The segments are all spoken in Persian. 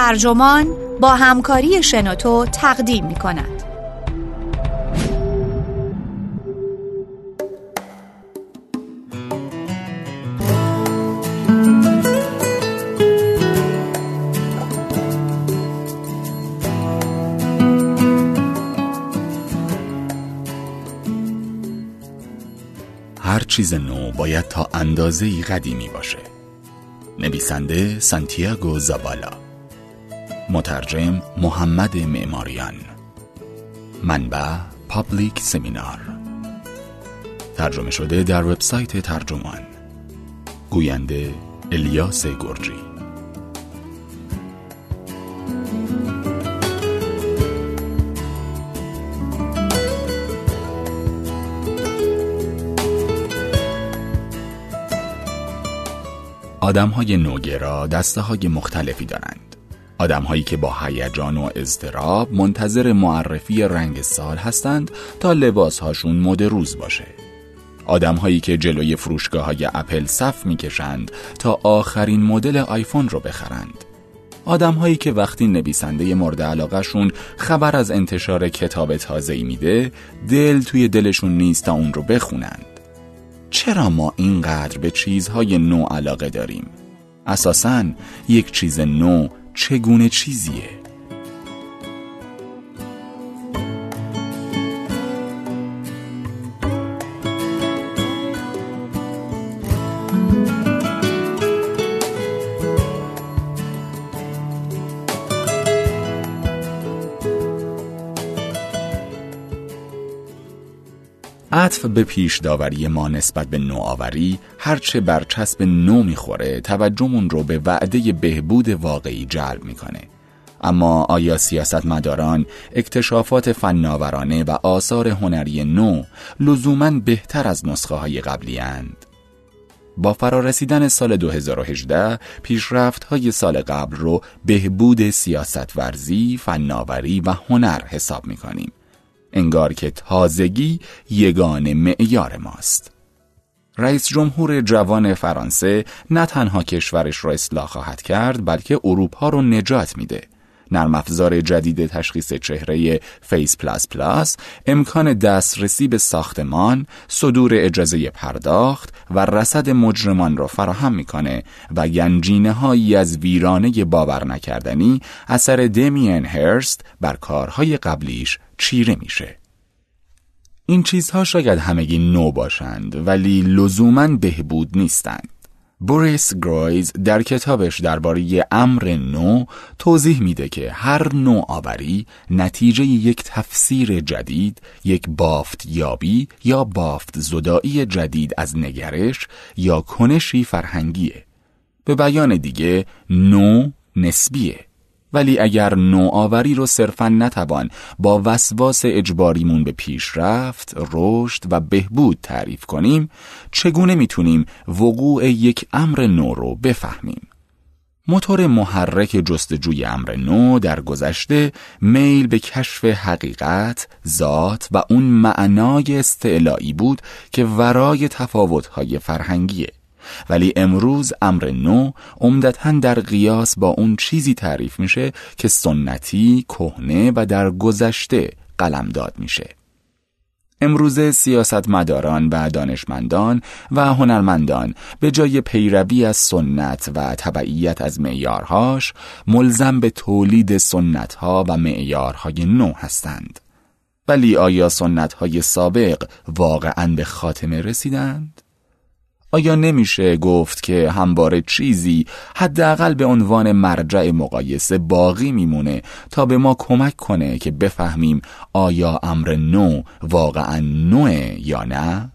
ترجمان با همکاری شنوتو تقدیم می کند. هر چیز نو باید تا اندازه قدیمی باشه نویسنده سانتیاگو زابالا مترجم محمد معماریان. منبع پابلیک سمینار. ترجمه شده در وبسایت ترجمان. گوینده الیاس گرجی. آدم های نوگرا دسته های مختلفی دارند. آدم هایی که با هیجان و اضطراب منتظر معرفی رنگ سال هستند تا لباس هاشون مد روز باشه. آدم هایی که جلوی فروشگاه های اپل صف می‌کشند تا آخرین مدل آیفون رو بخرند. آدم هایی که وقتی نویسنده مورد علاقه شون خبر از انتشار کتاب تازه میده دل توی دلشون نیست تا اون رو بخونند. چرا ما اینقدر به چیزهای نو علاقه داریم؟ اساساً یک چیز نو چگونه چیزیه؟ عطف به پیش داوری ما نسبت به نوآوری هرچه برچسب نو می‌خوره توجهمون رو به وعده بهبود واقعی جلب می‌کنه اما آیا سیاستمداران اکتشافات فناورانه و آثار هنری نو لزوما بهتر از نسخه های قبلی اند؟ با فرارسیدن سال 2018 پیشرفت های سال قبل رو بهبود سیاست ورزی، فناوری و هنر حساب می کنیم. انگار که تازگی یگانه معیار ماست. رئیس جمهور جوان فرانسه نه تنها کشورش را اصلاح خواهد کرد بلکه اروپا رو نجات میده. نرم افزار جدید تشخیص چهره Face Plus Plus امکان دسترسی به ساختمان، صدور اجازه پرداخت و رصد مجرمان را فراهم می‌کنه و گنجینه هایی از ویرانه باور نکردنی اثر دمین هرست بر کارهای قبلیش چیره میشه. این چیزها شاید همگی نو باشند ولی لزوما بهبود نیستند. بوریس گرویز در کتابش درباره امر نو توضیح میده که هر نوآوری نتیجه یک تفسیر جدید، یک بافت یابی یا بافت زدایی جدید از نگرش یا کنشی فرهنگیه. به بیان دیگه نو نسبیه. ولی اگر نوآوری رو صرفا نتوان با وسواس اجباریمون به پیشرفت، رشد و بهبود تعریف کنیم، چگونه می‌تونیم وقوع یک امر نو رو بفهمیم؟ موتور محرک جستجوی امر نو در گذشته میل به کشف حقیقت، ذات و اون معنای استعلایی بود که ورای تفاوت‌های فرهنگیه. ولی امروز امر نو عمدتا در قیاس با اون چیزی تعریف میشه که سنتی، کهنه و در گذشته قلمداد میشه. امروز سیاستمداران و دانشمندان و هنرمندان به جای پیروی از سنت و تبعیت از معیارهاش ملزم به تولید سنتها و معیارهای نو هستند. ولی آیا سنتهای سابق واقعا به خاتمه رسیدند؟ آیا نمیشه گفت که همواره چیزی حداقل به عنوان مرجع مقایسه باقی میمونه تا به ما کمک کنه که بفهمیم آیا امر نو واقعا نوه یا نه؟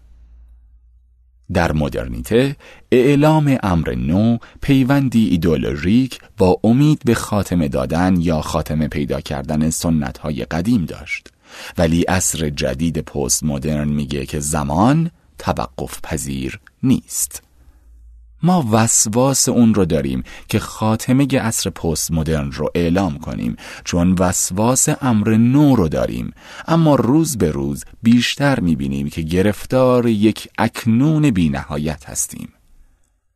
در مدرنیته اعلام امر نو پیوندی ایدولوژیک با امید به خاتمه دادن یا خاتمه پیدا کردن سنت های قدیم داشت ولی عصر جدید پست مدرن میگه که زمان توقف پذیر نیست. ما وسواس اون رو داریم که خاتمه عصر پست مدرن رو اعلام کنیم چون وسواس امر نو رو داریم. اما روز به روز بیشتر می‌بینیم که گرفتار یک اکنون بی نهایت هستیم.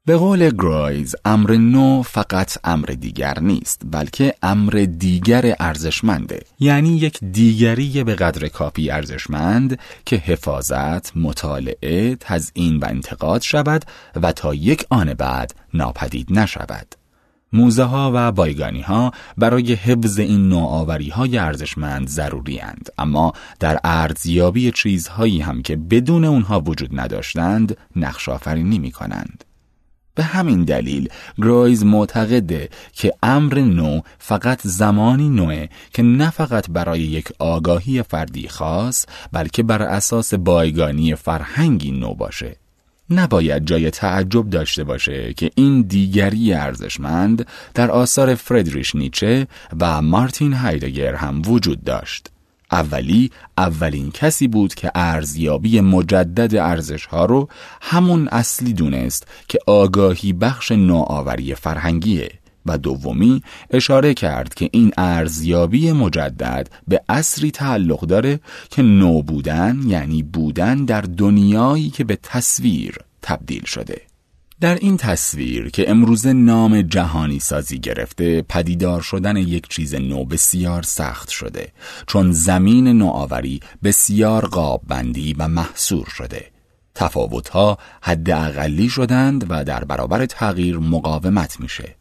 به قول گرایز امر نو فقط امر دیگر نیست بلکه امر دیگر ارزشمنده یعنی یک دیگری به قدر کافی ارزشمند که حفاظت، مطالعه، تزیین و انتقاد شود و تا یک آن بعد ناپدید نشود موزه ها و بایگانی ها برای حفظ این نوآوری های ارزشمند ضروری اند. اما در ارزیابی چیزهایی هم که بدون اونها وجود نداشتند نقش آفرینی می کنند. به همین دلیل گرویز معتقده که امر نو فقط زمانی نوه که نه فقط برای یک آگاهی فردی خاص بلکه بر اساس بایگانی فرهنگی نو باشه نباید جای تعجب داشته باشه که این دیگری ارزشمند در آثار فردریش نیچه و مارتین هایدگر هم وجود داشت. اولی اولین کسی بود که ارزیابی مجدد ارزش ها رو همون اصلی دونست که آگاهی بخش نوآوری فرهنگیه و دومی اشاره کرد که این ارزیابی مجدد به اصری تعلق داره که نو بودن یعنی بودن در دنیایی که به تصویر تبدیل شده. در این تصویر که امروزه نام جهانی سازی گرفته پدیدار شدن یک چیز نو بسیار سخت شده چون زمین نوآوری بسیار قاب بندی و محصور شده. تفاوتها حد اقلی شدند و در برابر تغییر مقاومت میشه.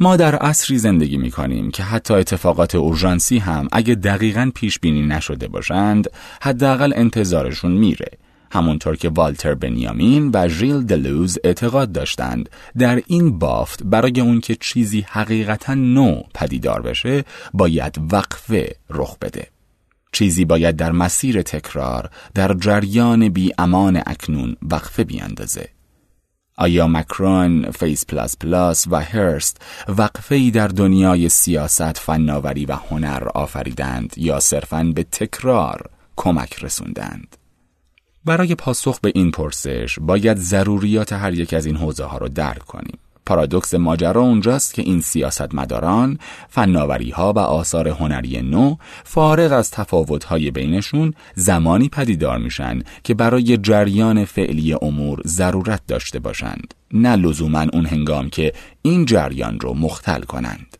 ما در عصری زندگی می کنیم که حتی اتفاقات اورژانسی هم اگه دقیقا پیش بینی نشده باشند حداقل انتظارشون میره. همونطور که والتر بنیامین و ژیل دلوز اعتقاد داشتند در این بافت برای اون که چیزی حقیقتا نو پدیدار بشه باید وقفه رخ بده چیزی باید در مسیر تکرار در جریان بی امان اکنون وقفه بیاندازه آیا مکرون، Face Plus Plus و هرست وقفه ای در دنیای سیاست، فناوری و هنر آفریدند یا صرفاً به تکرار کمک رسوندند؟ برای پاسخ به این پرسش باید ضروریات هر یک از این حوزه ها رو درک کنیم. پارادوکس ماجرا اونجاست که این سیاستمداران، فناوری ها و آثار هنری نو فارغ از تفاوت های بینشون زمانی پدیدار میشن که برای جریان فعلی امور ضرورت داشته باشند نه لزوما اون هنگام که این جریان رو مختل کنند.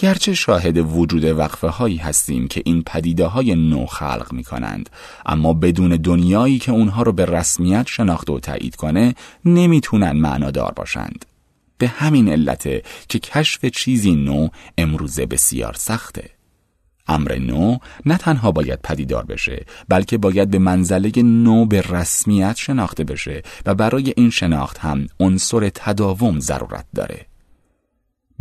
گرچه شاهد وجود وقفه هایی هستیم که این پدیده های نو خلق می کنند اما بدون دنیایی که اونها رو به رسمیت شناخته و تایید کنه نمی‌تونن معنادار باشند. به همین علته که کشف چیزی نو امروزه بسیار سخته. امر نو نه تنها باید پدیدار بشه بلکه باید به منزله نو به رسمیت شناخته بشه و برای این شناخت هم عنصر تداوم ضرورت داره.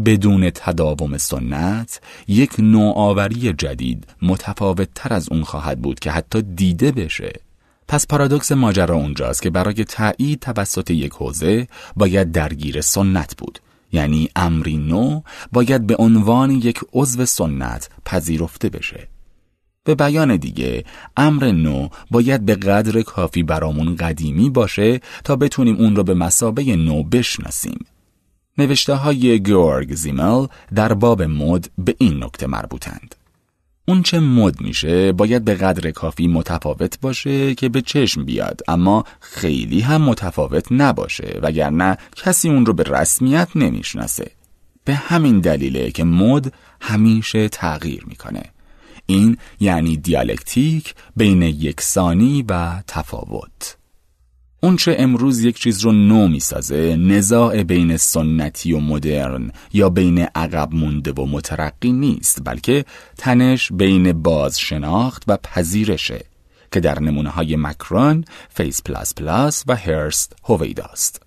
بدون تداوم سنت یک نوآوری جدید متفاوت تر از اون خواهد بود که حتی دیده بشه. پس پارادوکس ماجرا اونجاست که برای تایید توسط یک حوزه باید درگیر سنت بود. یعنی امری نو باید به عنوان یک عضو سنت پذیرفته بشه. به بیان دیگه امر نو باید به قدر کافی برامون قدیمی باشه تا بتونیم اون رو به مسابه نو بشناسیم. نوشته های گورگ زیمل در باب مد به این نکته مربوطند. اون چه مد میشه باید به قدر کافی متفاوت باشه که به چشم بیاد اما خیلی هم متفاوت نباشه وگرنه کسی اون رو به رسمیت نمی‌شناسه. به همین دلیله که مد همیشه تغییر می‌کنه. این یعنی دیالکتیک بین یکسانی و تفاوت. اون چه امروز یک چیز رو نو می‌سازه نزاع بین سنتی و مدرن یا بین عقب مونده و مترقی نیست بلکه تنش بین باز شناخت و پذیرشه که در نمونه های مکرون، Face Plus Plus و هرست هویداست.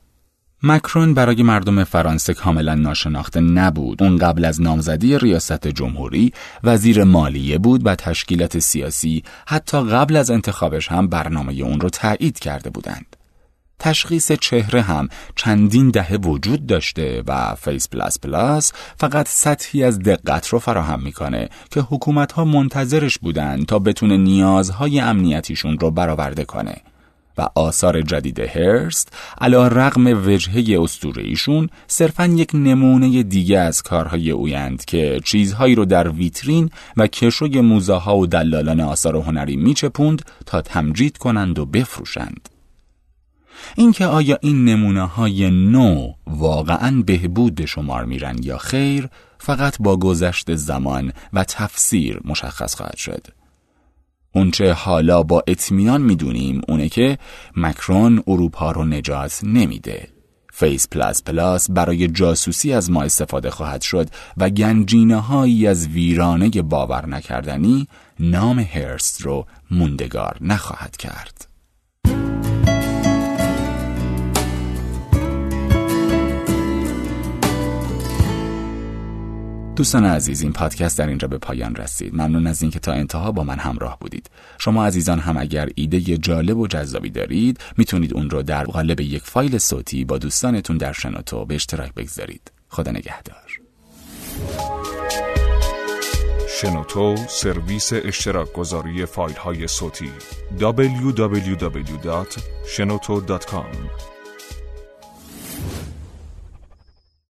مکرون برای مردم فرانسه کاملا ناشناخته نبود. اون قبل از نامزدی ریاست جمهوری وزیر مالیه بود و تشکیلات سیاسی حتی قبل از انتخابش هم برنامه اون رو تایید کرده بودند. تشخیص چهره هم چندین دهه وجود داشته و Face Plus Plus فقط سطحی از دقت رو فراهم می‌کنه که حکومت ها منتظرش بودن تا بتونه نیازهای امنیتیشون رو برآورده کنه. و آثار جدید هرست علی‌رغم وجهه ایشون صرفا یک نمونه دیگه از کارهای اویند که چیزهایی رو در ویترین و کشوی موزه ها و دلالان آثار هنری میچپوند تا تمجید کنند و بفروشند. اینکه آیا این نمونه های نو واقعا بهبود به شمار میرن یا خیر فقط با گذشت زمان و تفسیر مشخص خواهد شد. اونچه حالا با اطمینان می‌دونیم اونه که مکرون اروپا رو نجات نمیده. Face Plus Plus برای جاسوسی از ما استفاده خواهد شد و گنجینه هایی از ویرانه باور نکردنی نام هرست رو موندگار نخواهد کرد. دوستان عزیز این پادکست در اینجا به پایان رسید. ممنون از اینکه تا انتها با من همراه بودید. شما عزیزان هم اگر ایده جالب و جذابی دارید می‌تونید اون رو در قالب یک فایل صوتی با دوستانتون در شنوتو به اشتراک بگذارید. خدا نگهدار. شنوتو سرویس اشتراک گذاری فایل های صوتی www.shenoto.com